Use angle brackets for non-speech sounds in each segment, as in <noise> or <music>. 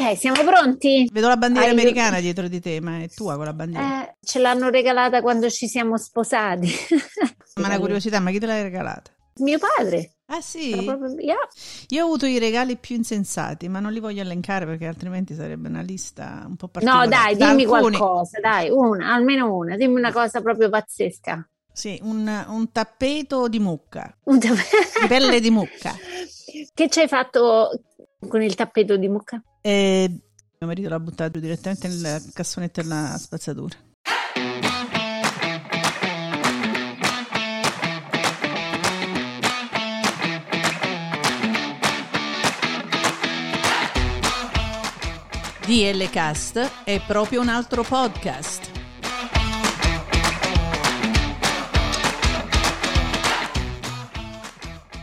Ok, siamo pronti? Vedo la bandiera Hai- americana dietro di te, ma è tua quella bandiera. Eh, ce l'hanno regalata quando ci siamo sposati. <laughs> ma una curiosità, ma chi te l'hai regalata? Mio padre. Ah sì? proprio- yeah. Io ho avuto i regali più insensati, ma non li voglio elencare perché altrimenti sarebbe una lista un po' No, particolare. dai, Da dimmi alcuni- qualcosa, dai, una, almeno una, dimmi una cosa proprio pazzesca. Sì, un, un tappeto di mucca, Un di tapp- pelle di <laughs> mucca. Che ci hai fatto con il tappeto di mucca? E mio marito l'ha buttato direttamente nel cassonetto della spazzatura. DL Cast è proprio un altro podcast.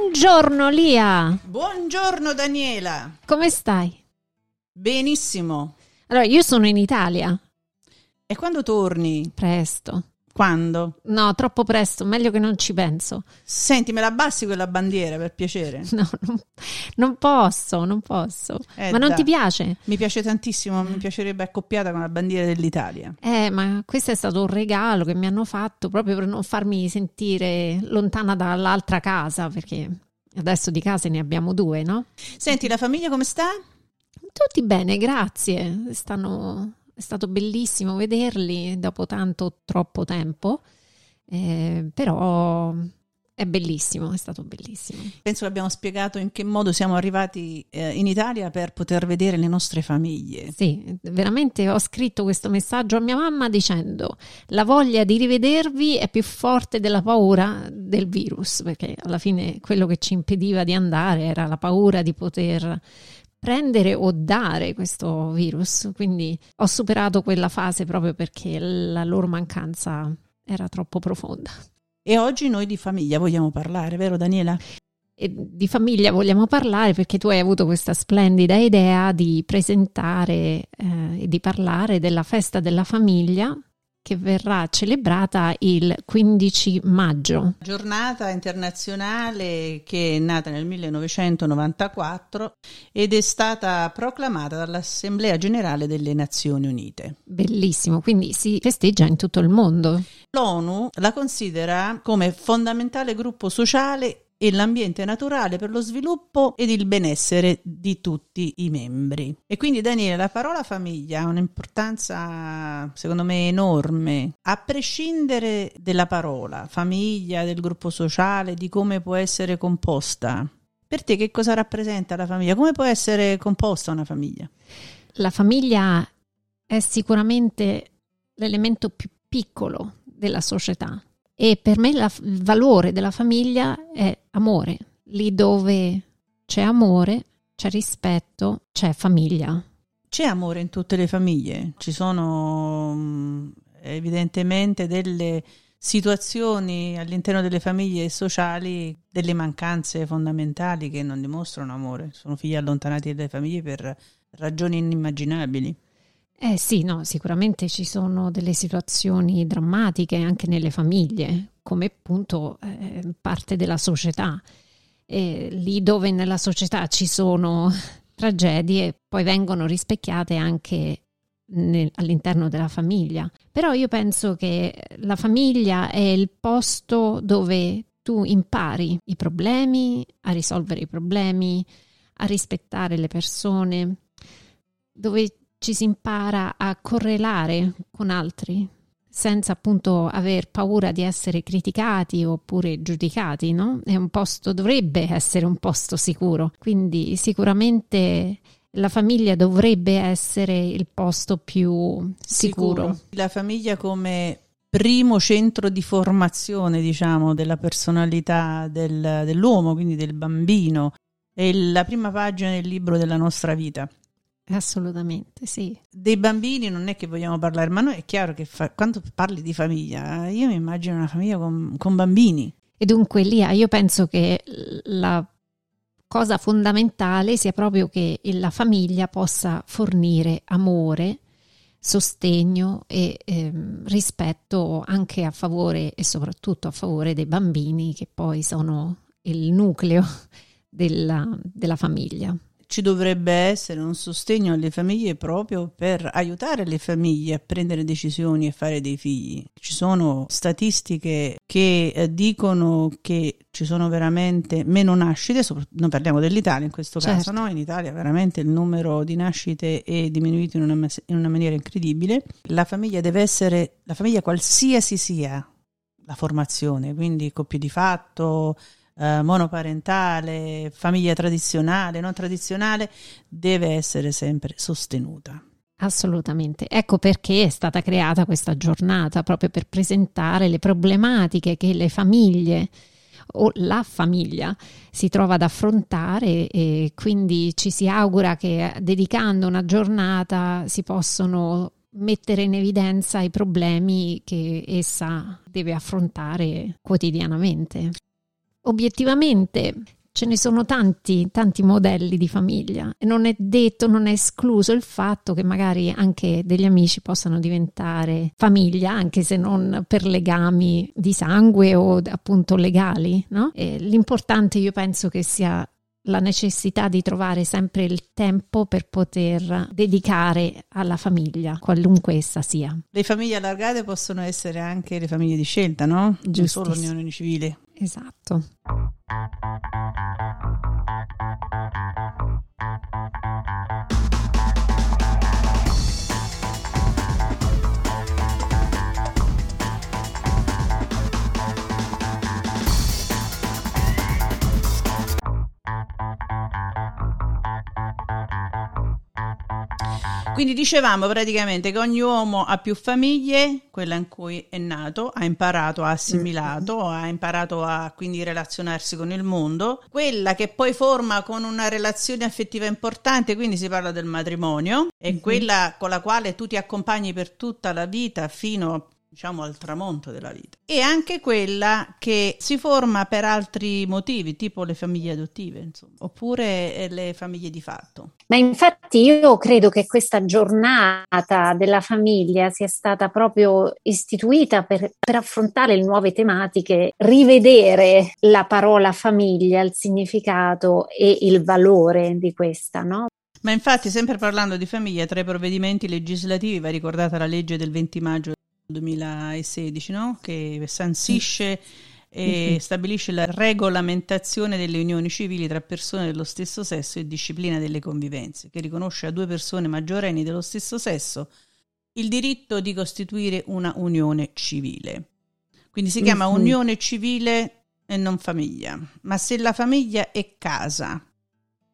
Buongiorno Lia, Buongiorno Daniela, come stai? benissimo. Allora, io sono in Italia, E quando torni? presto. Quando? No, troppo presto, meglio che non ci penso. Senti, me la abbassi quella bandiera per piacere? <laughs> No, non, non posso, non posso. Eh, ma non dai. ti piace? Mi piace tantissimo, mi piacerebbe accoppiata con la bandiera dell'Italia. Eh, ma questo è stato un regalo che mi hanno fatto proprio per non farmi sentire lontana dall'altra casa, perché adesso di case ne abbiamo due, no? Senti, la famiglia come sta? Tutti bene, grazie. Stanno- è stato bellissimo vederli dopo tanto, troppo tempo, Eh, però è bellissimo, è stato bellissimo. Penso che abbiamo spiegato in che modo siamo arrivati eh, in Italia per poter vedere le nostre famiglie. Sì, veramente ho scritto questo messaggio a mia mamma dicendo la voglia di rivedervi è più forte della paura del virus, perché alla fine quello che ci impediva di andare era la paura di poter prendere o dare questo virus. Quindi ho superato quella fase proprio perché la loro mancanza era troppo profonda. E oggi noi di famiglia vogliamo parlare, vero Daniela? E di famiglia vogliamo parlare perché tu hai avuto questa splendida idea di presentare eh, e di parlare della festa della famiglia che verrà celebrata il 15 maggio. Giornata internazionale che è nata nel 1994 ed è stata proclamata dall'Assemblea Generale delle Nazioni Unite. Bellissimo, quindi si festeggia in tutto il mondo. L'ONU la considera come fondamentale gruppo sociale e l'ambiente naturale per lo sviluppo ed il benessere di tutti i membri. E quindi Daniele, la parola famiglia ha un'importanza secondo me enorme, a prescindere dalla parola famiglia, del gruppo sociale, di come può essere composta. Per te che cosa rappresenta la famiglia? Come può essere composta una famiglia? La famiglia è sicuramente l'elemento più piccolo della società e per me la- il valore della famiglia è amore. Lì dove c'è amore, c'è rispetto, c'è famiglia. C'è amore in tutte le famiglie, ci sono mm, evidentemente delle situazioni all'interno delle famiglie sociali, delle mancanze fondamentali che non dimostrano amore, sono figli allontanati dalle famiglie per ragioni inimmaginabili. Eh sì, no, sicuramente ci sono delle situazioni drammatiche anche nelle famiglie, come appunto eh, parte della società. E lì dove nella società ci sono <laughs> tragedie, poi vengono rispecchiate anche nel- all'interno della famiglia. Però io penso che la famiglia è il posto dove tu impari i problemi, a risolvere i problemi, a rispettare le persone, dove ci si impara a correlare con altri senza appunto aver paura di essere criticati oppure giudicati, no? È un posto, dovrebbe essere un posto sicuro. Quindi sicuramente la famiglia dovrebbe essere il posto più sicuro. La famiglia come primo centro di formazione, diciamo, della personalità del, dell'uomo, quindi del bambino. È la prima pagina del libro della nostra vita. Assolutamente, sì. Dei bambini non è che vogliamo parlare, ma noi è chiaro che fa, quando parli di famiglia, io mi immagino una famiglia con, con bambini. E dunque, Lia, io penso che la cosa fondamentale sia proprio che la famiglia possa fornire amore, sostegno e ehm, rispetto anche a favore e soprattutto a favore dei bambini che poi sono il nucleo <laughs> della, della famiglia ci dovrebbe essere un sostegno alle famiglie proprio per aiutare le famiglie a prendere decisioni e fare dei figli. Ci sono statistiche che eh, dicono che ci sono veramente meno nascite, non parliamo dell'Italia in questo certo. caso, no? in Italia veramente il numero di nascite è diminuito in una, in una maniera incredibile. La famiglia deve essere, la famiglia qualsiasi sia la formazione, quindi coppie di fatto, eh, monoparentale, famiglia tradizionale, non tradizionale, deve essere sempre sostenuta. Assolutamente. Ecco perché è stata creata questa giornata, proprio per presentare le problematiche che le famiglie o la famiglia si trova ad affrontare e quindi ci si augura che dedicando una giornata si possono mettere in evidenza i problemi che essa deve affrontare quotidianamente obiettivamente ce ne sono tanti, tanti modelli di famiglia e non è detto, non è escluso il fatto che magari anche degli amici possano diventare famiglia, anche se non per legami di sangue o appunto legali. No? l'importante io penso che sia la necessità di trovare sempre il tempo per poter dedicare alla famiglia, qualunque essa sia. Le famiglie allargate possono essere anche le famiglie di scelta, no? Non solo l'unione civile. Esatto. Quindi dicevamo praticamente che ogni uomo ha più famiglie, quella in cui è nato, ha imparato, ha assimilato, mm-hmm. ha imparato a quindi relazionarsi con il mondo, quella che poi forma con una relazione affettiva importante, quindi si parla del matrimonio, è mm-hmm. quella con la quale tu ti accompagni per tutta la vita fino a diciamo al tramonto della vita e anche quella che si forma per altri motivi tipo le famiglie adottive insomma oppure eh, le famiglie di fatto ma infatti io credo che questa giornata della famiglia sia stata proprio istituita per, per affrontare le nuove tematiche rivedere la parola famiglia il significato e il valore di questa no? Ma infatti, sempre parlando di famiglia, tra i provvedimenti legislativi va ricordata la legge del 20 maggio 2016, no? che sanzisce e mm-hmm. stabilisce la regolamentazione delle unioni civili tra persone dello stesso sesso e disciplina delle convivenze, che riconosce a due persone maggiorenni dello stesso sesso il diritto di costituire una unione civile. Quindi si chiama mm-hmm. unione civile e non famiglia, ma se la famiglia è casa,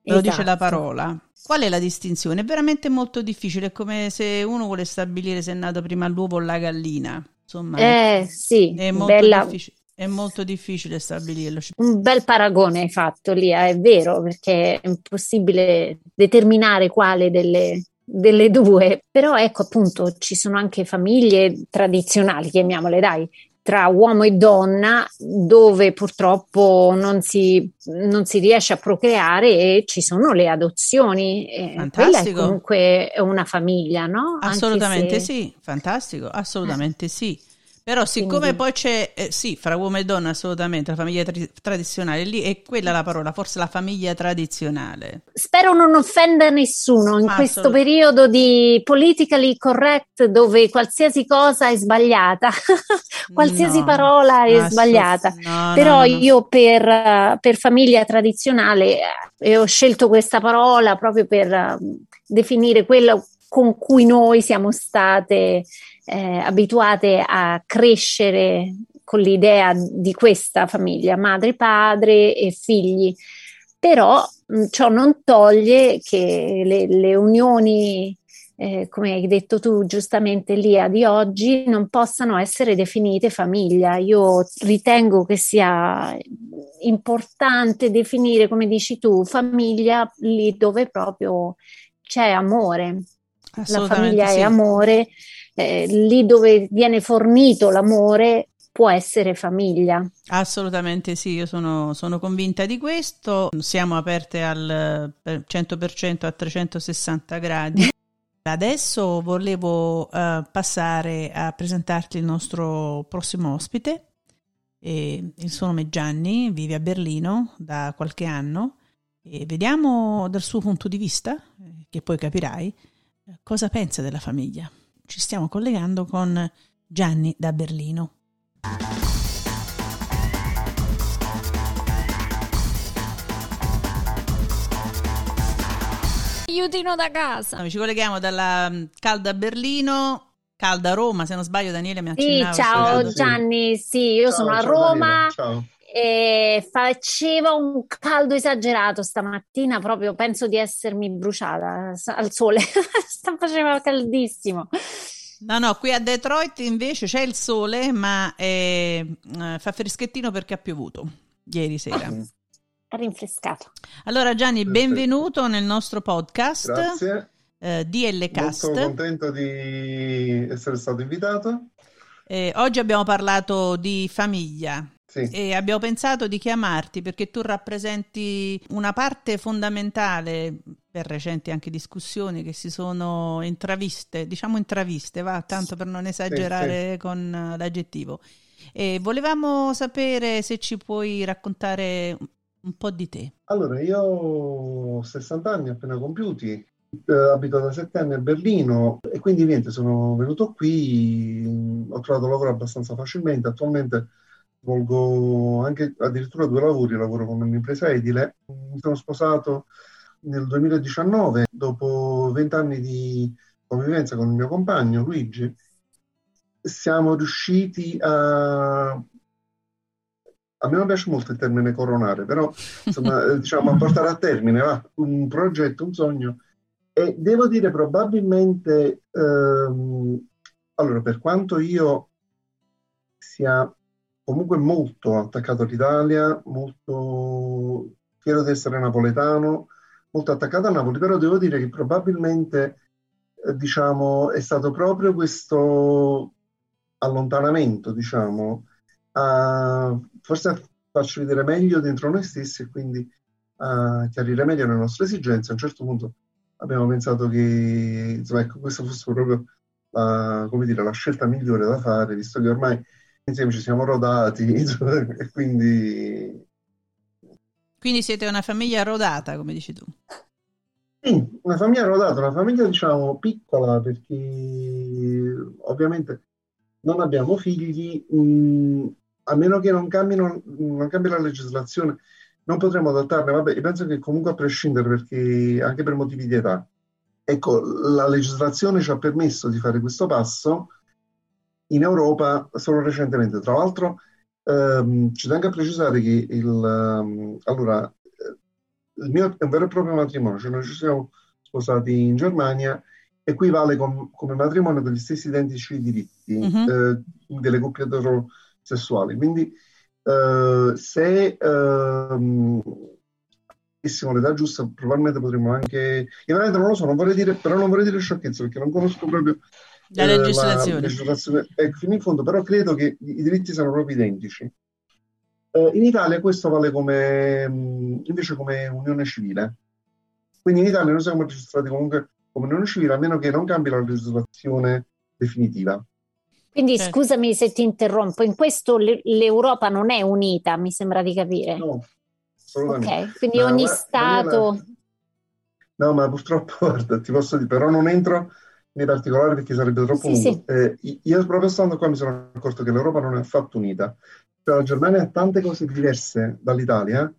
lo esatto. dice la esatto. parola, Qual è la distinzione? È veramente molto difficile, è come se uno vuole stabilire se è nato prima l'uovo o la gallina. Insomma, eh, sì, è molto bella... difficile. È molto difficile stabilirlo. Un bel paragone hai fatto lì, è vero, perché è impossibile determinare quale delle, delle due, però ecco appunto ci sono anche famiglie tradizionali, chiamiamole dai, tra uomo e donna dove purtroppo non si, non si riesce a procreare e ci sono le adozioni. Quella è comunque una famiglia, no? Assolutamente se... sì, fantastico, assolutamente eh. sì. Però siccome Quindi. poi c'è, eh, sì, fra uomo e donna assolutamente, la famiglia tra- tradizionale, lì è quella la parola, forse la famiglia tradizionale. Spero non offenda nessuno in questo periodo di politically correct dove qualsiasi cosa è sbagliata, <laughs> qualsiasi no, parola è sbagliata. No, Però no, io per, per, famiglia tradizionale eh, ho scelto questa parola proprio per uh, definire quello con cui noi siamo state eh, abituate a crescere con l'idea di questa famiglia, madre, padre e figli. Però mh, ciò non toglie che le, le unioni eh, come hai detto tu giustamente Lia, di oggi non possano essere definite famiglia. Io ritengo che sia importante definire, come dici tu, famiglia lì dove proprio c'è amore. La famiglia sì. è amore, eh, lì dove viene fornito l'amore può essere famiglia. Assolutamente sì, io sono, sono convinta di questo. Siamo aperte al 100% a 360 gradi. Adesso volevo uh, passare a presentarti il nostro prossimo ospite. E il suo nome è Gianni, vive a Berlino da qualche anno e vediamo dal suo punto di vista, che poi capirai, cosa pensa della famiglia. Ci stiamo collegando con Gianni da Berlino. Aiutino da casa. Ci colleghiamo dalla mm, calda Berlino, calda Roma, se non sbaglio Daniele mi ha Sì, ciao Gianni, sì, io ciao, sono a Roma. E faceva un caldo esagerato stamattina, proprio penso di essermi bruciata al sole, <laughs> faceva caldissimo. No, no, qui a Detroit invece c'è il sole, ma è, eh, fa freschettino perché ha piovuto ieri sera. È rinfrescato. Allora Gianni, benvenuto nel nostro podcast. Grazie. Eh, DL Cast. Sono contento di essere stato invitato. Eh, oggi abbiamo parlato di famiglia, sì. E abbiamo pensato di chiamarti perché tu rappresenti una parte fondamentale per recenti anche discussioni che si sono intraviste, diciamo intraviste, va, tanto per non esagerare sì, sì. con l'aggettivo. E volevamo sapere se ci puoi raccontare un po' di te. Allora, io ho 60 anni appena compiuti, eh, abito da 7 anni a Berlino e quindi niente, sono venuto qui, ho trovato lavoro abbastanza facilmente, attualmente svolgo anche addirittura due lavori, lavoro con un'impresa edile. Mi sono sposato nel 2019, dopo vent'anni di convivenza con il mio compagno Luigi, siamo riusciti a a me non piace molto il termine coronare, però insomma, <laughs> diciamo a portare a termine va, un progetto, un sogno. E devo dire probabilmente, ehm, allora, per quanto io sia comunque molto attaccato all'Italia, molto fiero di essere napoletano, molto attaccato a Napoli, però devo dire che probabilmente eh, diciamo, è stato proprio questo allontanamento, diciamo, a forse a farci vedere meglio dentro noi stessi e quindi a chiarire meglio le nostre esigenze. A un certo punto abbiamo pensato che insomma, ecco, questa fosse proprio la, dire, la scelta migliore da fare, visto che ormai insieme ci siamo rodati <laughs> e quindi... Quindi siete una famiglia rodata, come dici tu? Sì, una famiglia rodata, una famiglia diciamo piccola perché ovviamente non abbiamo figli, mh, mm, a meno che non, cambino, non cambi la legislazione, non potremo adattarne. Vabbè, penso che comunque a prescindere, perché anche per motivi di età, ecco, la legislazione ci ha permesso di fare questo passo in Europa solo recentemente. Tra l'altro, ehm, ci tengo a precisare che il, um, allora, il mio è un vero e proprio matrimonio, cioè noi ci siamo sposati in Germania, equivale com, come matrimonio degli stessi identici diritti uh-huh. eh, delle coppie eterosessuali. Quindi, eh, se ehm, avessimo l'età giusta, probabilmente potremmo anche. Io veramente non lo so, non vorrei dire, però non vorrei dire sciocchezza perché non conosco proprio la legislazione. La legislazione. Ecco, fino in fondo, però credo che i diritti siano proprio identici. Eh, in Italia questo vale come, invece come unione civile. Quindi in Italia noi siamo registrati comunque come unione civile, a meno che non cambi la legislazione definitiva. Quindi certo. scusami se ti interrompo, in questo l'Europa non è unita, mi sembra di capire. No, assolutamente. Ok, quindi no, ogni ma, Stato... No, ma purtroppo, <laughs> guarda, ti posso dire, però non entro nei particolari perché sarebbe troppo sì, lungo. Sì. Eh, io proprio stando qua mi sono accorto che l'Europa non è affatto unita. Cioè, la Germania ha tante cose diverse dall'Italia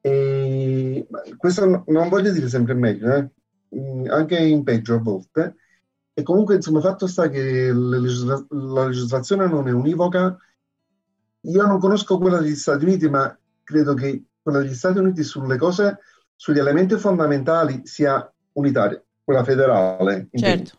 e questo non voglio dire sempre meglio, eh? Mm, anche in peggio a volte. E comunque, insomma, fatto sta che legisla- la legislazione non è univoca. Io non conosco quella degli Stati Uniti, ma credo che quella degli Stati Uniti sulle cose, sugli elementi fondamentali sia unitaria quella federale. Certo.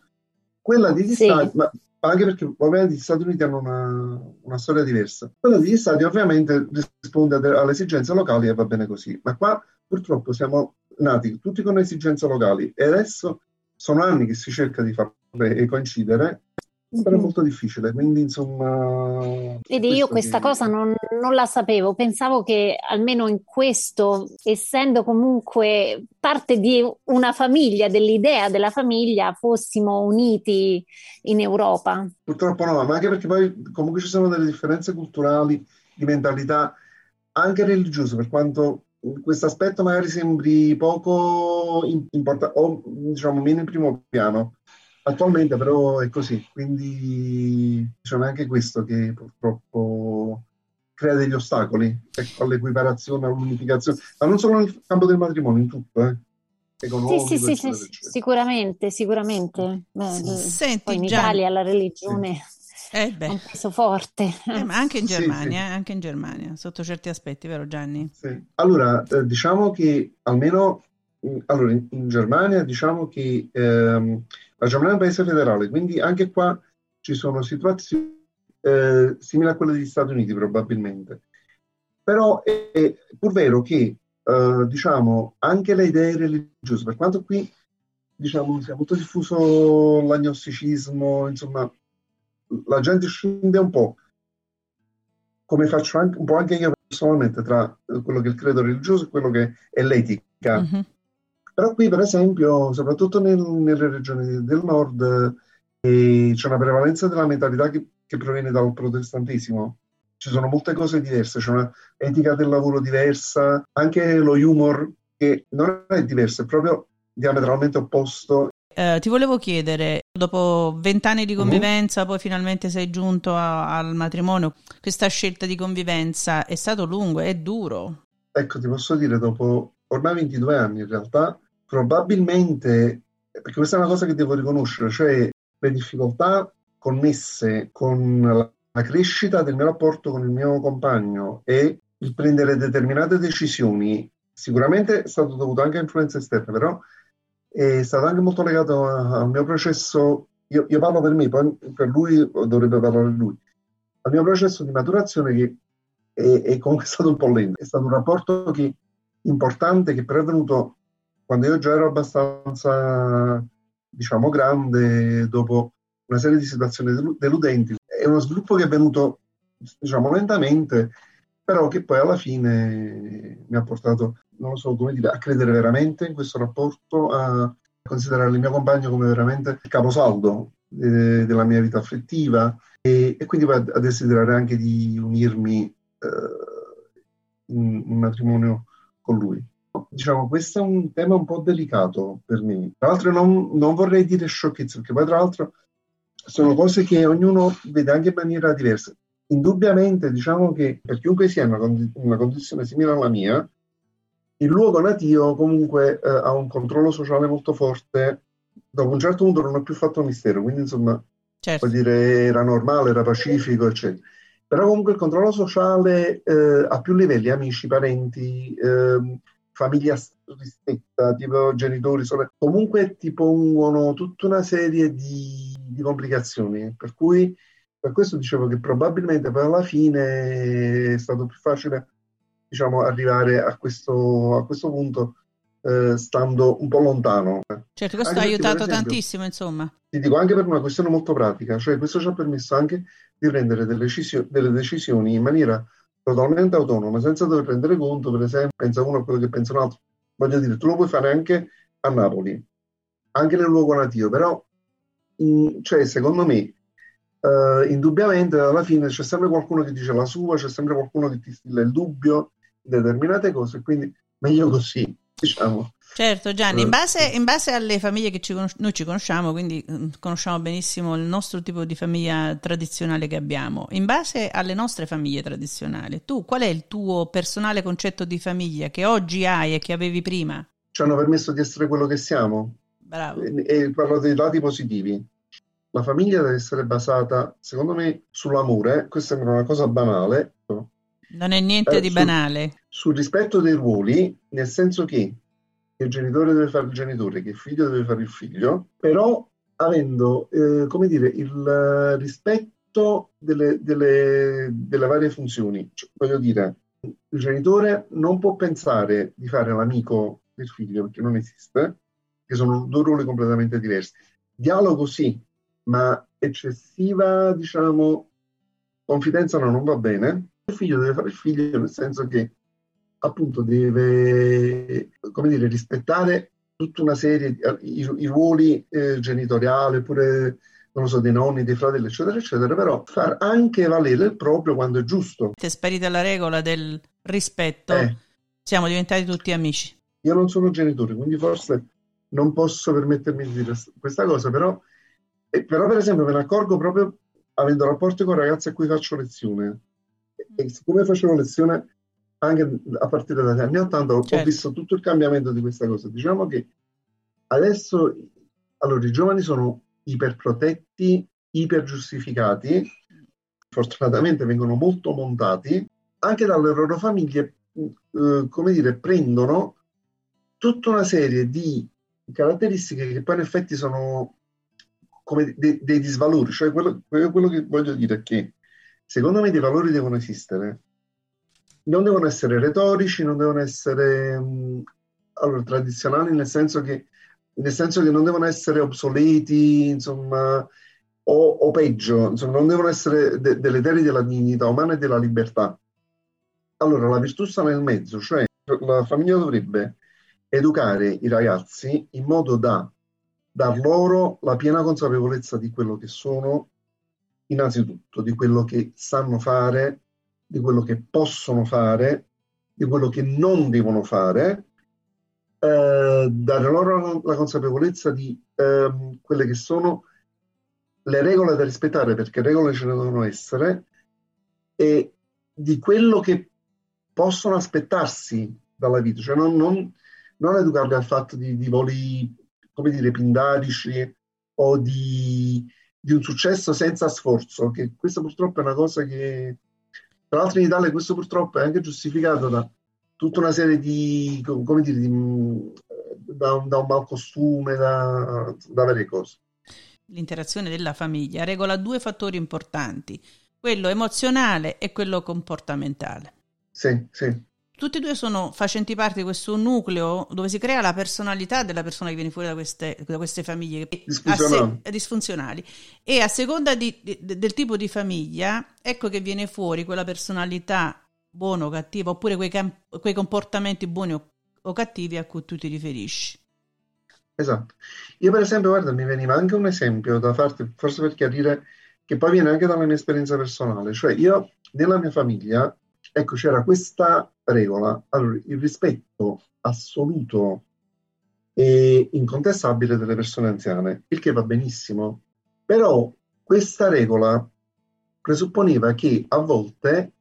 Quella degli sì. Stati, ma anche perché ovviamente gli Stati Uniti hanno una, una storia diversa. Quella degli Stati ovviamente risponde alle esigenze locali e va bene così, ma qua purtroppo siamo nati tutti con esigenze locali e adesso sono anni che si cerca di farle coincidere però è molto difficile, quindi insomma... Vedi, io questa che... cosa non, non, la sapevo, pensavo che almeno in questo, essendo comunque parte di una famiglia, dell'idea della famiglia, fossimo uniti in Europa. Purtroppo no, ma anche perché poi comunque ci sono delle differenze culturali, di mentalità, anche religiose, per quanto questo aspetto magari sembri poco importante o diciamo meno in primo piano Attualmente però è così, quindi diciamo, è anche questo che purtroppo crea degli ostacoli ecco, all'equiparazione, all'unificazione, ma non solo nel campo del matrimonio, in tutto, eh. Sì, sì, sì, sì, sicuramente, sicuramente. Beh, Senti, poi in Gian... Italia la religione sì. eh ha un peso forte. Eh, ma anche in Germania, sì, sì. anche in Germania, sotto certi aspetti, vero Gianni? Allora, eh, diciamo che almeno allora, in, in, Germania diciamo che ehm, la Germania è un paese federale, quindi anche qua ci sono situazioni eh, simili a quelle degli Stati Uniti probabilmente. Però è, è pur vero che eh, diciamo anche le idee religiose, per quanto qui diciamo sia molto diffuso l'agnosticismo, insomma la gente scende un po', come faccio anche, un po' anche io personalmente, tra quello che è il credo religioso e quello che è l'etica. Mm-hmm. Però qui, per esempio, soprattutto nel, nelle regioni del nord, eh, c'è una prevalenza della mentalità che, che proviene dal protestantesimo. Ci sono molte cose diverse, c'è un'etica del lavoro diversa, anche lo humor che non è diverso, è proprio diametralmente opposto. Eh, ti volevo chiedere, dopo vent'anni di mhm. convivenza, mm-hmm. poi finalmente sei giunto a, al matrimonio, questa scelta di convivenza è stato lungo, è duro? Ecco, ti posso dire, dopo ormai 22 anni in realtà, Probabilmente, perché questa è una cosa che devo riconoscere, cioè le difficoltà connesse con la, crescita del mio rapporto con il mio compagno e il prendere determinate decisioni, sicuramente è stato dovuto anche a influenze esterne, però è stato anche molto legato al mio processo, io, io, parlo per me, poi per lui dovrebbe parlare lui, al mio processo di maturazione che è, è comunque <laughs> stato un po' lento, è stato un rapporto che, importante che però è venuto quando io già ero abbastanza, diciamo, grande, dopo una serie di situazioni deludenti, è uno sviluppo che è venuto, diciamo, lentamente, però che poi alla fine mi ha portato, non lo so come dire, a credere veramente in questo rapporto, a considerare il mio compagno come veramente il caposaldo eh, della mia vita affettiva e, e, quindi a desiderare anche di unirmi eh, in, in matrimonio con lui diciamo, questo è un tema un po' delicato per me. Tra l'altro non, non vorrei dire sciocchezze, perché poi tra l'altro sono cose che ognuno vede anche in maniera diversa. Indubbiamente, diciamo che per chiunque sia in una, condi- una condizione simile alla mia, il luogo nativo comunque eh, ha un controllo sociale molto forte. Dopo un certo punto non ha più fatto mistero, quindi insomma, certo. puoi dire era normale, era pacifico, eccetera. Però comunque il controllo sociale eh, a più livelli, amici, parenti, eh, famiglia ristretta, tipo genitori, sorelle, comunque ti pongono tutta una serie di, di, complicazioni. Per cui per questo dicevo che probabilmente poi alla fine è stato più facile diciamo, arrivare a questo, a questo punto eh, stando un po' lontano. Certo, questo ha aiutato esempio, tantissimo, insomma. Ti dico anche per una questione molto pratica, cioè questo ci ha permesso anche di prendere delle, decisio- delle decisioni in maniera totalmente autonoma, senza dover rendere conto, per esempio, pensa uno a quello che pensa un altro. Voglio dire, tu lo puoi fare anche a Napoli, anche nel luogo nativo, però, in, cioè, secondo me, uh, indubbiamente alla fine c'è sempre qualcuno che dice la sua, c'è sempre qualcuno che ti stilla il dubbio determinate cose, quindi meglio così, <laughs> diciamo. Certo Gianni, in base, in base, alle famiglie che ci conos- noi ci conosciamo, quindi mm, conosciamo benissimo il nostro tipo di famiglia tradizionale che abbiamo, in base alle nostre famiglie tradizionali, tu qual è il tuo personale concetto di famiglia che oggi hai e che avevi prima? Ci hanno permesso di essere quello che siamo. Bravo. E, e parlo dei lati positivi. La famiglia deve essere basata, secondo me, sull'amore. Questa sembra una cosa banale. Non è niente eh, di sul, banale. Sul rispetto dei ruoli, nel senso che che il genitore deve fare il genitore, che il figlio deve fare il figlio, però avendo, eh, come dire, il rispetto delle, delle, delle varie funzioni. Cioè, voglio dire, il genitore non può pensare di fare l'amico del figlio, perché non esiste, che sono due ruoli completamente diversi. Dialogo sì, ma eccessiva, diciamo, confidenza no, non va bene. Il figlio deve fare il figlio nel senso che appunto deve, come dire, rispettare tutta una serie di i, i ruoli eh, genitoriali, oppure non lo so, dei nonni, dei fratelli, eccetera, eccetera, però far anche valere il proprio quando è giusto. È sparita la regola del rispetto, eh. siamo diventati tutti amici. Io non sono genitore, quindi forse non posso permettermi di dire questa cosa, però, eh, però per esempio me ne accorgo proprio avendo rapporti con ragazzi a cui faccio lezione. E siccome facevo lezione anche a partire dagli anni 80 certo. ho visto tutto il cambiamento di questa cosa. Diciamo che adesso allora, i giovani sono iperprotetti, ipergiustificati, fortunatamente vengono molto montati, anche dalle loro famiglie, eh, come dire, prendono tutta una serie di caratteristiche che poi in effetti sono come dei, dei disvalori. Cioè quello, quello che voglio dire è che secondo me dei valori devono esistere, non devono essere retorici, non devono essere mh, allora, tradizionali, nel senso, che, nel senso che non devono essere obsoleti, insomma, o, o peggio, insomma, non devono essere de- deleteri della dignità umana e della libertà. Allora, la virtù sta nel mezzo, cioè la famiglia dovrebbe educare i ragazzi in modo da dar loro la piena consapevolezza di quello che sono, innanzitutto, di quello che sanno fare, di quello che possono fare, di quello che non devono fare, eh, dare loro la consapevolezza di eh, quelle che sono le regole da rispettare, perché regole ce ne devono essere, e di quello che possono aspettarsi dalla vita, cioè non, non, non educarli al fatto di, di voli, come dire, pindarici o di, di un successo senza sforzo, che questa purtroppo è una cosa che tra l'altro in Italia questo purtroppo è anche giustificato da tutta una serie di, come dire, di, da, un, da un malcostume, da, da varie cose. L'interazione della famiglia regola due fattori importanti, quello emozionale e quello comportamentale. Sì, sì tutti e due sono facenti parte di questo nucleo dove si crea la personalità della persona che viene fuori da queste, da queste famiglie disfunzionali. Se, disfunzionali. E a seconda di, di, del tipo di famiglia, ecco che viene fuori quella personalità buona o cattiva, oppure quei, quei comportamenti buoni o, o, cattivi a cui tu ti riferisci. Esatto. Io per esempio, guarda, mi veniva anche un esempio da farti, forse per chiarire, che poi viene anche dalla mia esperienza personale. Cioè io, nella mia famiglia, ecco, c'era questa regola, allora, il rispetto assoluto e incontestabile delle persone anziane, il che va benissimo, però questa regola presupponeva che a volte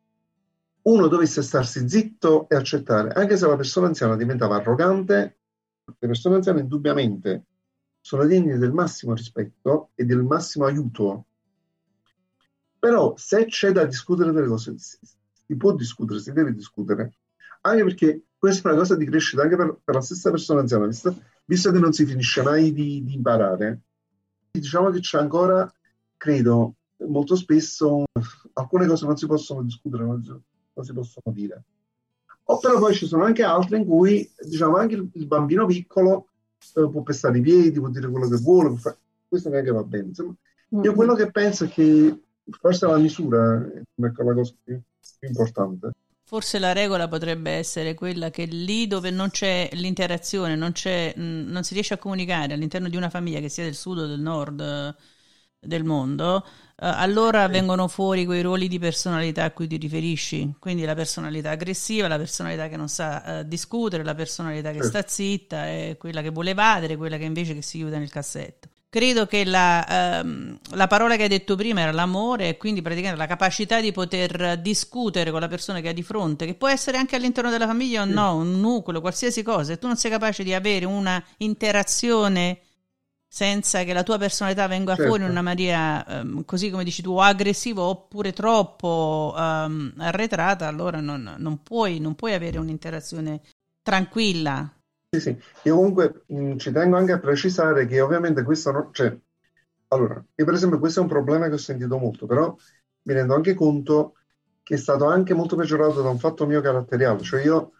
uno dovesse starsi zitto e accettare, anche se la persona anziana diventava arrogante, le persone anziane indubbiamente sono degne del massimo rispetto e del massimo aiuto, però se c'è da discutere delle cose, si può discutere, si deve discutere, anche perché questa è una cosa di crescita anche per, per la stessa persona anziana, visto, visto, che non si finisce mai di, di imparare. Diciamo che c'è ancora, credo, molto spesso alcune cose non si possono discutere, non si, non si possono dire. O però poi ci sono anche altre in cui, diciamo, anche il, il bambino piccolo eh, può pestare i piedi, può dire quello che vuole, fare... questo neanche va bene. Insomma, io quello che penso è che forse la misura è la cosa più più importante. Forse la regola potrebbe essere quella che lì dove non c'è l'interazione, non, c'è, non si riesce a comunicare all'interno di una famiglia che sia del sud o del nord eh, del mondo, eh, allora vengono fuori quei ruoli di personalità a cui ti riferisci, quindi la personalità aggressiva, la personalità che non sa uh, discutere, la personalità che sta zitta, è quella che vuole evadere, quella che invece che si chiude nel cassetto. Credo che la, ehm, la, parola che hai detto prima era l'amore e quindi praticamente la capacità di poter discutere con la persona che hai di fronte, che può essere anche all'interno della famiglia o no, un nucleo, qualsiasi cosa, e tu non sei capace di avere una interazione senza che la tua personalità venga certo. fuori in una maniera, ehm, così come dici tu, aggressiva oppure troppo ehm, arretrata, allora non, non, puoi, non puoi avere un'interazione tranquilla Sì, sì. Io comunque mh, ci tengo anche a precisare che ovviamente questo non... Cioè, allora, io per esempio questo è un problema che ho sentito molto, però mi rendo anche conto che è stato anche molto peggiorato da un fatto mio caratteriale, cioè io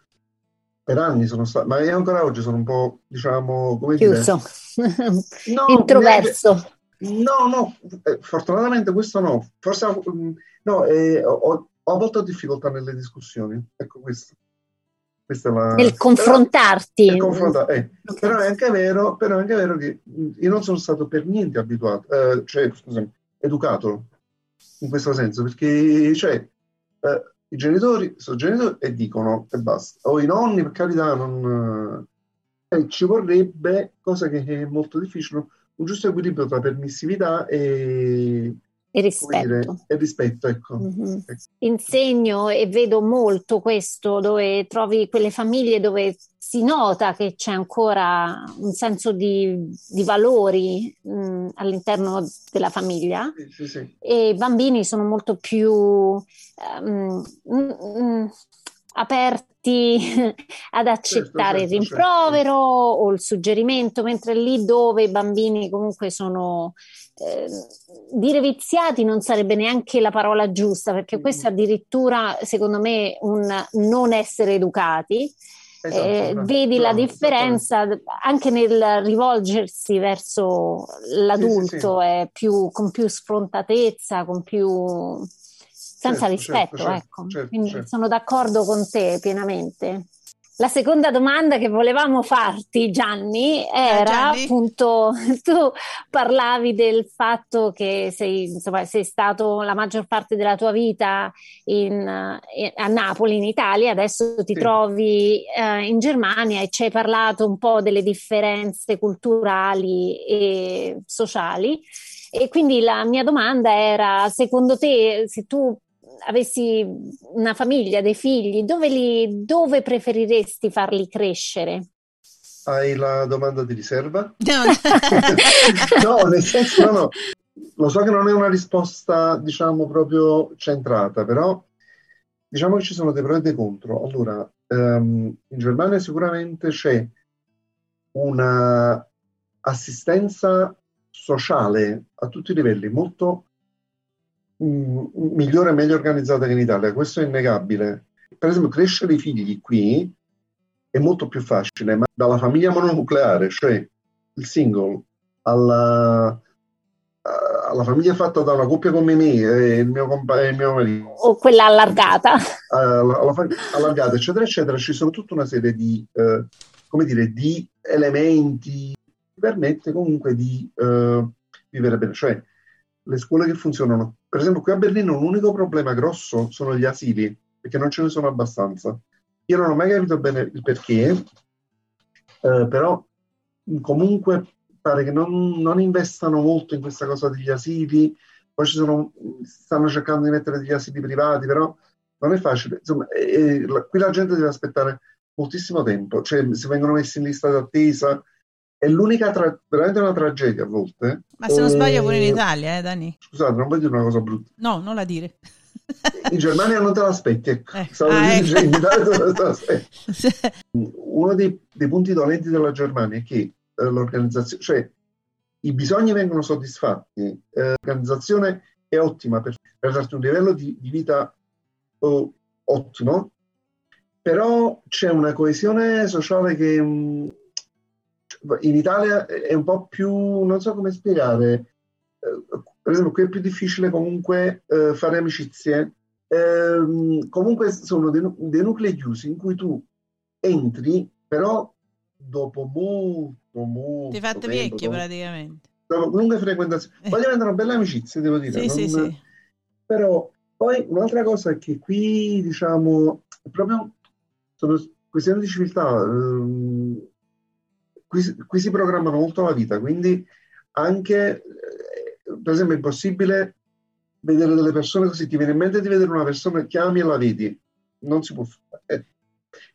per anni sono stato, ma io ancora oggi sono un po', diciamo, come Chiuso. dire... No, <laughs> Introverso. No, no, eh, fortunatamente questo no. Forse mm, no, eh, ho, ho, a volte ho difficoltà nelle discussioni, ecco questo. La... Nel confrontarti. Però, confronta- eh. però, è anche vero, però è anche vero che io non sono stato per niente abituato, eh, cioè, scusami, educato in questo senso, perché cioè, eh, i genitori sono genitori e dicono e basta. O i nonni, per carità, non, eh, ci vorrebbe, cosa che è molto difficile, un giusto equilibrio tra permissività e, e rispetto. E rispetto ecco. Mm-hmm. Insegno e vedo molto questo, dove trovi quelle famiglie dove si nota che c'è ancora un senso di, di valori mh, all'interno della famiglia sì, sì, sì. e i bambini sono molto più um, mh, aperti <laughs> ad accettare certo, certo, il rimprovero certo. o il suggerimento, mentre lì dove i bambini comunque sono eh, dire viziati non sarebbe neanche la parola giusta, perché questo è addirittura, secondo me, un non essere educati. Esatto, eh, vedi no, la differenza anche nel rivolgersi verso l'adulto, sì, sì, sì. Più, con più sfrontatezza, con più senza certo, rispetto, certo, ecco. Certo, Quindi certo. sono d'accordo con te pienamente. La seconda domanda che volevamo farti, Gianni, eh, era eh, Gianni? appunto, <laughs> tu parlavi del fatto che sei, insomma, sei stato la maggior parte della tua vita in, in, a Napoli, in Italia, adesso ti sì. trovi eh, in Germania e ci hai parlato un po' delle differenze culturali e sociali. E quindi la mia domanda era, secondo te, se tu avessi una famiglia, dei figli, dove, li, dove preferiresti farli crescere? Hai la domanda di riserva? No, <laughs> no nel senso, no, no. Lo so che non è una risposta, diciamo, proprio centrata, però diciamo che ci sono dei pro e dei contro. Allora, um, in Germania sicuramente c'è una assistenza sociale a tutti i livelli molto migliore e meglio organizzata che in Italia, questo è innegabile. Per esempio, crescere i figli qui è molto più facile, ma dalla famiglia mononucleare, cioè il single, alla, alla famiglia fatta da una coppia come me e il mio, compa- il mio marito, o quella allargata, alla, alla fam- allargata, eccetera, eccetera, ci sono tutta una serie di, eh, come dire, di elementi che permette comunque di eh, vivere bene. Cioè, le scuole che funzionano. Per esempio, qui a Berlino l'unico problema grosso sono gli asili, perché non ce ne sono abbastanza. Io non ho mai capito bene il perché, eh, però comunque pare che non, non, investano molto in questa cosa degli asili. Poi ci sono, stanno cercando di mettere degli asili privati, però non è facile. Insomma, e, la, qui la gente deve aspettare moltissimo tempo, cioè si vengono messi in lista d'attesa è l'unica, tra- veramente una tragedia a volte. Ma se non sbaglio pure in eh, Italia, eh Dani? Scusate, non voglio dire una cosa brutta. No, non la dire. <laughs> In Germania non te l'aspetti, ecco. Eh. Ah, ecco. in Italia te l'aspetti. <laughs> Uno dei, dei, punti dolenti della Germania è che eh, l'organizzazione, cioè i bisogni vengono soddisfatti, eh, l'organizzazione è ottima per, per darti un livello di, di vita oh, ottimo, però c'è una coesione sociale che... Mh, in Italia è un po' più, non so come spiegare, eh, per esempio qui è più difficile comunque eh, fare amicizie, eh, comunque sono dei, dei, nuclei chiusi in cui tu entri, però dopo molto, molto Ti fate vecchio praticamente. Dopo lunghe frequentazioni. <laughs> Poi diventano belle amicizie, devo dire. Sì, non, sì, sì. Però poi un'altra cosa è che qui, diciamo, proprio sono questioni di civiltà. Ehm, qui, qui si programmano molto la vita, quindi anche, eh, per esempio, è impossibile vedere delle persone così, ti viene in mente di vedere una persona, chiami e la vedi, non si può fare.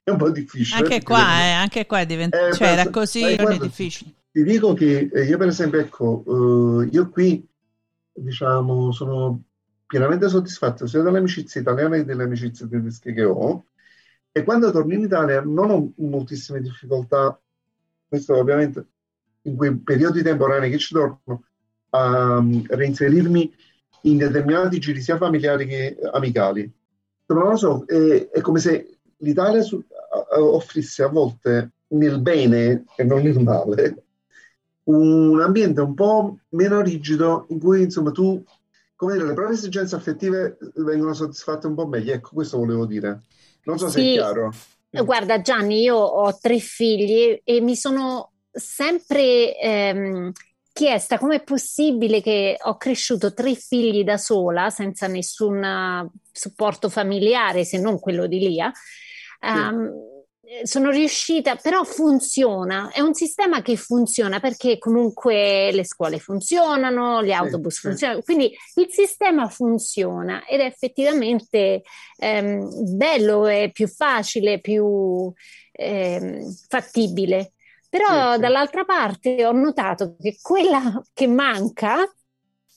È un po' difficile. Anche qua, eh, anche qua è diventato, eh, cioè era così, guarda, è difficile. Ti dico che eh, io per esempio, ecco, uh, io qui, diciamo, sono pienamente soddisfatto sia delle amicizie italiane che delle amicizie tedesche che ho, e quando torno in Italia non ho moltissime difficoltà questo ovviamente in quei periodi temporanei che ci torno, a um, reinserirmi in determinati giri sia familiari che amicali. Non lo so, è, è come se l'Italia su, offrisse a volte nel bene e non nel male un ambiente un po' meno rigido in cui insomma tu come dire, le proprie esigenze affettive vengono soddisfatte un po' meglio. Ecco, questo volevo dire. Non so sì. se è chiaro. Guarda Gianni, io ho tre figli e mi sono sempre ehm, chiesta come è possibile che ho cresciuto tre figli da sola senza nessun supporto familiare se non quello di Lia. Um, sono riuscita, però funziona, è un sistema che funziona perché comunque le scuole funzionano, gli autobus sì, funzionano, sì. quindi il sistema funziona ed è effettivamente ehm, bello, è più facile, più ehm, fattibile. Però sì, dall'altra parte ho notato che quella che manca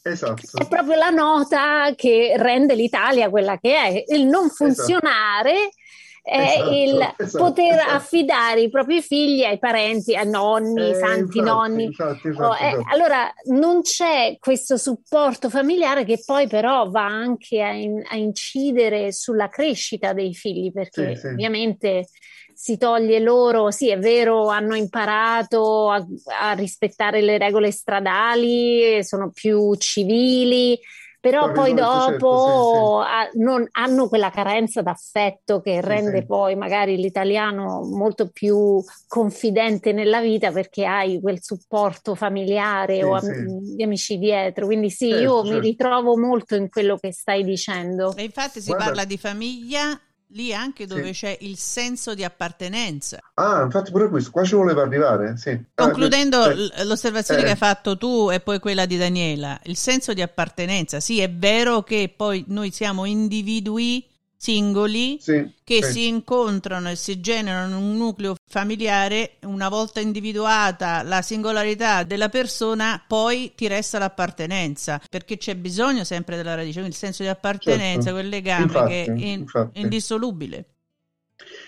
Esatto. È proprio la nota che rende l'Italia quella che è, il non esatto. funzionare esatto esatto, il esatto, poter esatto. affidare i propri figli ai parenti, ai nonni, eh, santi infatti, nonni. Infatti, infatti, oh, eh, allora non c'è questo supporto familiare che poi però va anche a, in, a incidere sulla crescita dei figli, perché sì, ovviamente si toglie loro, sì è vero, hanno imparato a, a rispettare le regole stradali, sono più civili però poi dopo certo, sì, sì. Non, hanno quella carenza d'affetto che sì, rende poi magari l'italiano molto più confidente nella vita perché hai quel supporto familiare o am- di amici dietro. Quindi sì, certo, io certo. mi ritrovo molto in quello che stai dicendo. E infatti si Guarda. parla di famiglia lì anche dove sì. c'è il senso di appartenenza. Ah, infatti pure questo, qua ci voleva arrivare, sì. Ah, Concludendo ah, eh, l'osservazione eh. che hai fatto tu e poi quella di Daniela, il senso di appartenenza, sì, è vero che poi noi siamo individui singoli sì, che sì. si incontrano e si generano un nucleo familiare, una volta individuata la singolarità della persona, poi ti resta l'appartenenza, perché c'è bisogno sempre della radice, il senso di appartenenza, certo. quel legame infatti, che è in, indissolubile.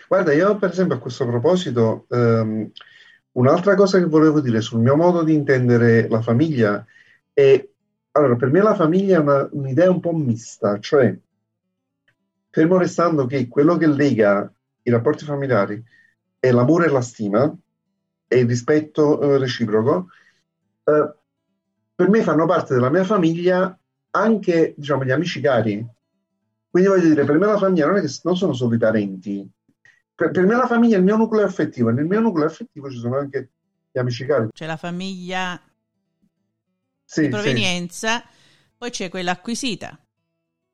Guarda, io per esempio a questo proposito, um, un'altra cosa che volevo dire sul mio modo di intendere la famiglia è, allora, per me la famiglia è una, un'idea un po' mista, cioè fermo restando che quello che lega i rapporti familiari è l'amore e la stima e il rispetto eh, reciproco, eh, per me fanno parte della mia famiglia anche diciamo, gli amici cari. Quindi voglio dire, per me la famiglia non è che non sono solo i parenti. Per, per me la famiglia è il mio nucleo affettivo e nel mio nucleo affettivo ci sono anche gli amici cari. C'è la famiglia sì, di provenienza, sì. poi c'è quella acquisita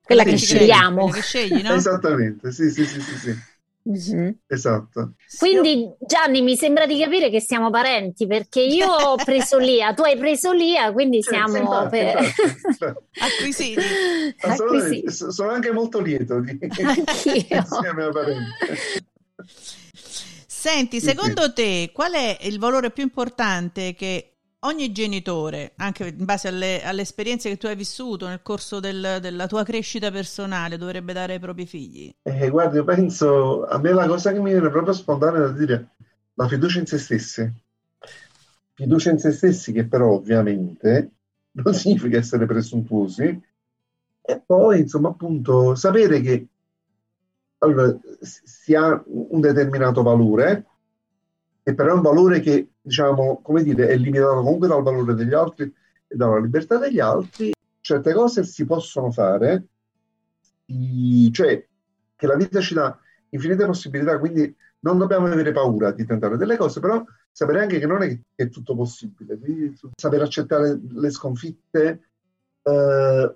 quella che scegliamo. Che scegli, no? Esattamente, sì, sì, sì, sì. sì. Mm-hmm. Esatto. Quindi Gianni mi sembra di capire che siamo parenti perché io ho preso <laughs> Lia, tu hai preso Lia, quindi siamo infatti, per... infatti. acquisiti. acquisiti. Sono anche molto lieto di <laughs> <laughs> insieme a parenti. Senti, secondo te qual è il valore più importante che ogni genitore, anche in base alle, alle, esperienze che tu hai vissuto nel corso del, della tua crescita personale, dovrebbe dare ai propri figli? Eh, guarda, io penso, a me la cosa che mi viene proprio spontanea da dire, la fiducia in se stessi. Fiducia in se stessi che però ovviamente <laughs> non significa essere presuntuosi e poi, insomma, appunto, sapere che allora, si ha un determinato valore, e però è un valore che diciamo, come dire, è limitato comunque dal valore degli altri e dalla libertà degli altri, certe cose si possono fare, cioè che la vita ci dà infinite possibilità, quindi non dobbiamo avere paura di tentare delle cose, però sapere anche che non è che è tutto possibile, quindi saper accettare le sconfitte eh,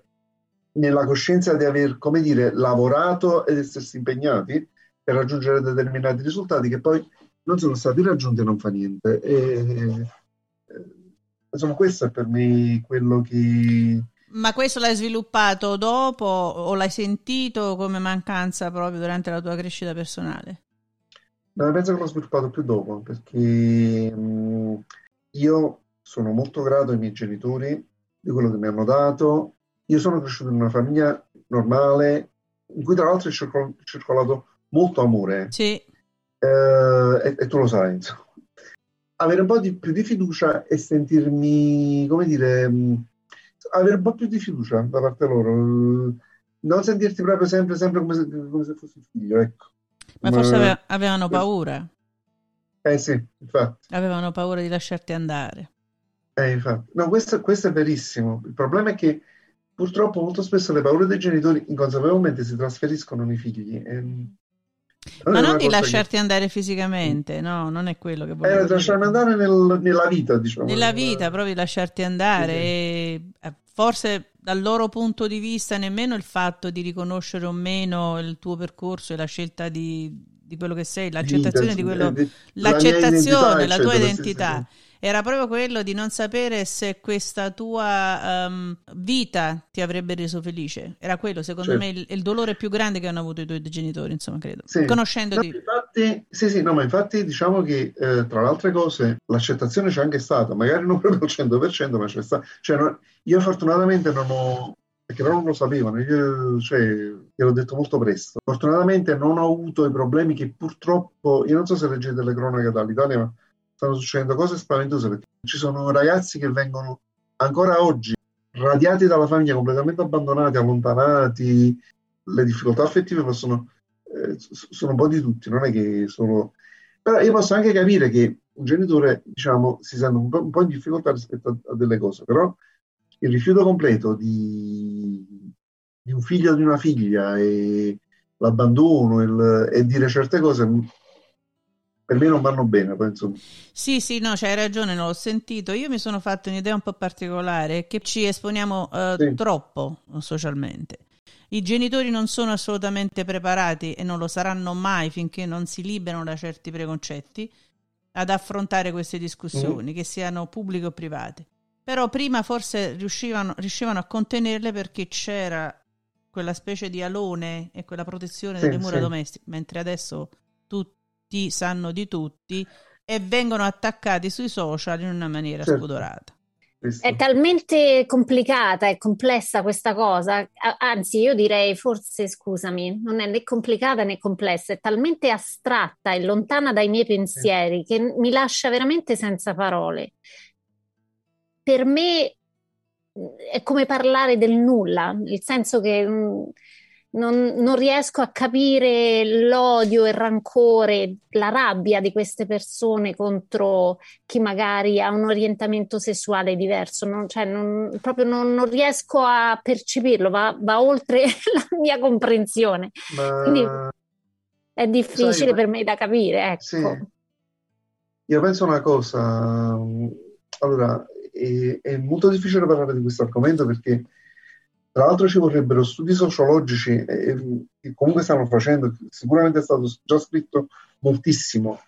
nella coscienza di aver, come dire, lavorato ed essersi impegnati per raggiungere determinati risultati che poi non sono stati raggiunti e non fa niente. E, insomma, questo è per me quello che... Ma questo l'hai sviluppato dopo o l'hai sentito come mancanza proprio durante la tua crescita personale? No, penso che l'ho sviluppato più dopo, perché mh, io sono molto grato ai miei genitori di quello che mi hanno dato. Io sono cresciuto in una famiglia normale, in cui tra l'altro è circolato molto amore. Sì eh, e, e, tu lo sai, insomma. avere un po' di, più di fiducia e sentirmi, come dire, mm, avere un po' più di fiducia da parte loro, non sentirti proprio sempre, sempre come se, come se fossi figlio, ecco. Ma, forse avevano paura. Eh sì, infatti. Avevano paura di lasciarti andare. Eh, infatti. No, questo, questo, è verissimo. Il problema è che purtroppo molto spesso le paure dei genitori inconsapevolmente si trasferiscono nei figli. E... Non Ma non di lasciarti che... andare fisicamente, no, non è quello che voglio eh, lasciarmi andare nel, nella vita, diciamo. Nella vita, proprio di lasciarti andare. Sì, sì. E eh, forse dal loro punto di vista nemmeno il fatto di riconoscere o meno il tuo percorso e la scelta di, di quello che sei, l'accettazione di quello, eh, l'accettazione, la, la tua identità. Era proprio quello di non sapere se questa tua um, vita ti avrebbe reso felice. Era quello, secondo certo. me, il, il, dolore più grande che hanno avuto i tuoi genitori, insomma, credo. Sì. Conoscendoti. No, infatti, sì, sì, no, ma infatti diciamo che eh, tra le altre cose l'accettazione c'è anche stata, magari non proprio al 100%, ma c'è stata. Cioè, no, io fortunatamente non ho perché loro non lo sapevano, io cioè, gliel'ho detto molto presto. Fortunatamente non ho avuto i problemi che purtroppo, io non so se leggete le cronache dall'Italia, ma stanno succedendo cose spaventose perché ci sono ragazzi che vengono ancora oggi radiati dalla famiglia, completamente abbandonati, allontanati, le difficoltà affettive possono, eh, sono un po' di tutti, non è che solo... Però io posso anche capire che un genitore, diciamo, si sente un po', in difficoltà rispetto a, delle cose, però il rifiuto completo di, di un figlio o di una figlia e l'abbandono il, e dire certe cose per me non vanno bene, penso. Sì, sì, no, c'hai ragione, non l'ho sentito. Io mi sono fatto un'idea un po' particolare, che ci esponiamo uh, sì. troppo socialmente. I genitori non sono assolutamente preparati e non lo saranno mai finché non si liberano da certi preconcetti ad affrontare queste discussioni, mm. che siano pubbliche o private. Però prima forse riuscivano, riuscivano, a contenerle perché c'era quella specie di alone e quella protezione sì, delle mura sì. domestiche, mentre adesso tutti sanno di tutti e vengono attaccati sui social in una maniera certo. spudorata. È talmente complicata e complessa questa cosa, anzi io direi forse, scusami, non è né complicata né complessa, è talmente astratta e lontana dai miei pensieri che mi lascia veramente senza parole. Per me è come parlare del nulla, nel senso che mm, non, non, riesco a capire l'odio, il rancore, la rabbia di queste persone contro chi magari ha un orientamento sessuale diverso, non, cioè non, proprio non, riesco a percepirlo, va, va oltre <laughs> la mia comprensione. Ma... Quindi è difficile Sai, per me da capire. Ecco. Sì. Io penso una cosa, allora è, è molto difficile parlare di questo argomento perché tra l'altro ci vorrebbero studi sociologici e, e comunque stanno facendo, sicuramente è stato già scritto moltissimo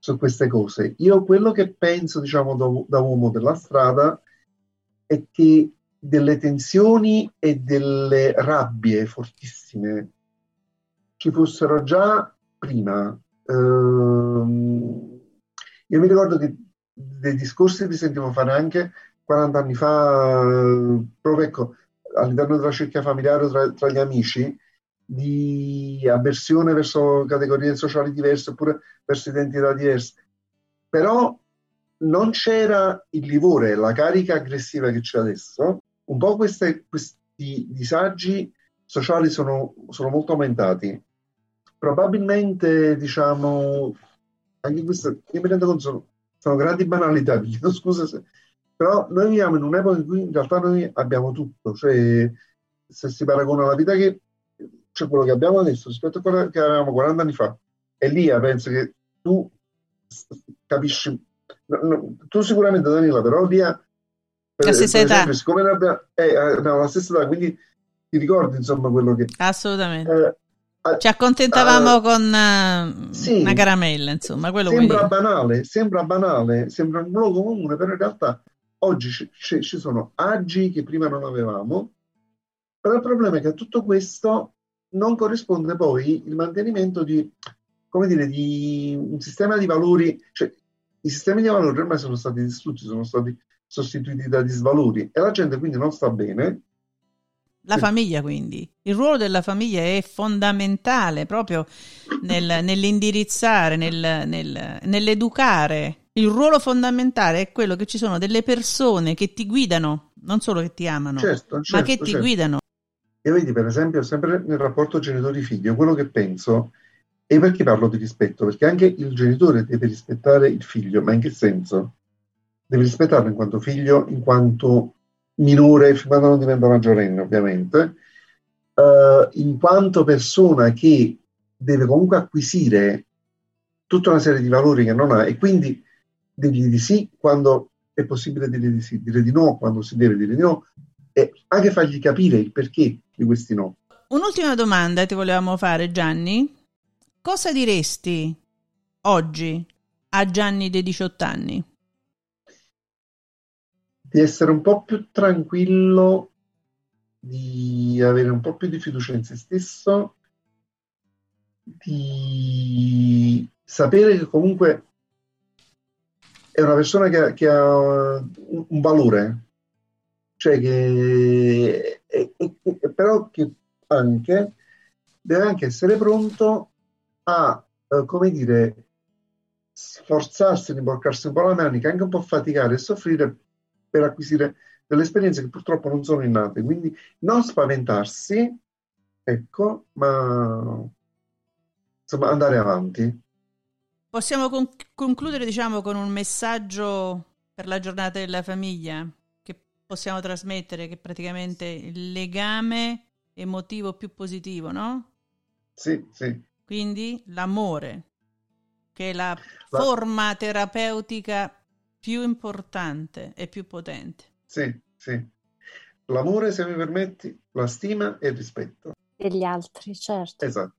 su queste cose. Io quello che penso, diciamo, da, da uomo della strada è che delle tensioni e delle rabbie fortissime ci fossero già prima. Ehm, io mi ricordo che dei discorsi li sentivo fare anche 40 anni fa, proprio ecco, all'interno della cerchia familiare tra, tra gli amici di avversione verso categorie sociali diverse oppure verso identità diverse. Però non c'era il livore, la carica aggressiva che c'è adesso. Un po' queste, questi disagi sociali sono, sono, molto aumentati. Probabilmente, diciamo, anche questo, io mi rendo conto, sono, sono grandi banalità, <laughs> vi chiedo scusa se, però noi viviamo in un'epoca in cui in realtà noi abbiamo tutto, cioè se si paragona la vita che cioè quello che abbiamo adesso rispetto a quello che avevamo 40 anni fa, e lì penso che tu capisci, no, no, tu sicuramente Danila, però via la stessa età. Esempio, siccome abbiamo, eh, abbiamo la stessa età, quindi ti ricordi insomma quello che... Assolutamente. Eh, Ci accontentavamo uh, con uh, sì, una caramella, insomma. sembra banale, sembra banale, sembra un luogo comune, però in realtà Oggi ci, ci, ci sono agi che prima non avevamo, però il problema è che a tutto questo non corrisponde poi il mantenimento di, come dire, di un sistema di valori, cioè i sistemi di valori ormai sono stati distrutti, sono stati sostituiti da disvalori e la gente quindi non sta bene. La famiglia quindi, il ruolo della famiglia è fondamentale proprio nel, nell'indirizzare, nel, nel, nell'educare Il ruolo fondamentale è quello che ci sono delle persone che ti guidano, non solo che ti amano, certo, certo, ma che ti certo. guidano. E vedi, per esempio, sempre nel rapporto genitori-figlio, quello che penso, e perché parlo di rispetto? Perché anche il genitore deve rispettare il figlio, ma in che senso? Deve rispettarlo in quanto figlio, in quanto minore, quando non diventa maggiorenne, ovviamente, uh, in quanto persona che deve comunque acquisire tutta una serie di valori che non ha e quindi dirgli di sì quando è possibile dire di sì, dire di no quando si deve dire di no e anche fargli capire il perché di questi no. Un'ultima domanda ti volevamo fare Gianni. Cosa diresti oggi a Gianni dei 18 anni? Di essere un po' più tranquillo, di avere un po' più di fiducia in se stesso, di sapere che comunque è una persona che, che ha un, valore, cioè che, è, è, è, però che anche deve anche essere pronto a, eh, come dire, sforzarsi di imboccarsi un po' la manica, anche un po' faticare e soffrire per acquisire delle esperienze che purtroppo non sono innate. Quindi non spaventarsi, ecco, ma insomma andare avanti. Possiamo con- concludere, diciamo, con un messaggio per la giornata della famiglia che possiamo trasmettere, che praticamente il legame emotivo più positivo, no? Sì, sì. Quindi l'amore, che è la, la... forma terapeutica più importante e più potente. Sì, sì. L'amore, se mi permetti, la stima e il rispetto. E gli altri, certo. Esatto.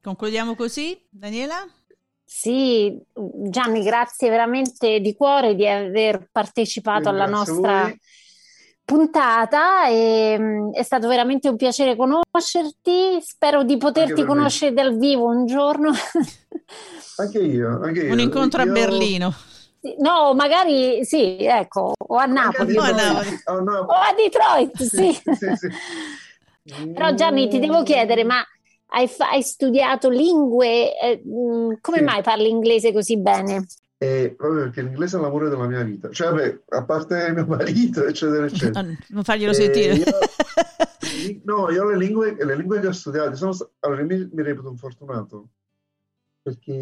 Concludiamo così, Daniela? Sì, Gianni, grazie veramente di cuore di aver partecipato alla nostra puntata. E, mm, è stato veramente un piacere conoscerti. Spero di poterti conoscere dal vivo un giorno. Anche io, anche io. Un incontro io... a Berlino. No, magari sì, ecco, o a Napoli, o a, Napoli. o a Detroit, sì. sì, sì, sì. <laughs> Però Gianni, ti devo chiedere, ma hai, hai studiato lingue, eh, mm, come sì. mai parli inglese così bene? Eh, proprio perché l'inglese è l'amore della mia vita, cioè vabbè, a parte mio marito, eccetera, eccetera. non farglielo eh, sentire. Io, <laughs> no, io le lingue, le lingue che ho studiato, sono, allora mi, mi reputo un fortunato, perché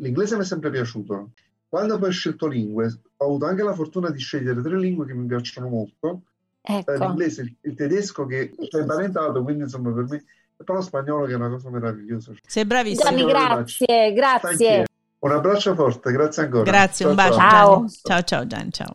l'inglese mi è sempre piaciuto. Quando poi ho scelto lingue, ho avuto anche la fortuna di scegliere tre lingue che mi piacciono molto. Ecco. Eh, l'inglese, il, il tedesco che è imparentato, quindi insomma per me però spagnolo che è una cosa meravigliosa. Sei bravissimo. Gianni, grazie, grazie. Un abbraccio forte, grazie ancora. Grazie, ciao, un bacio. Ciao, ciao, ciao Gian, ciao.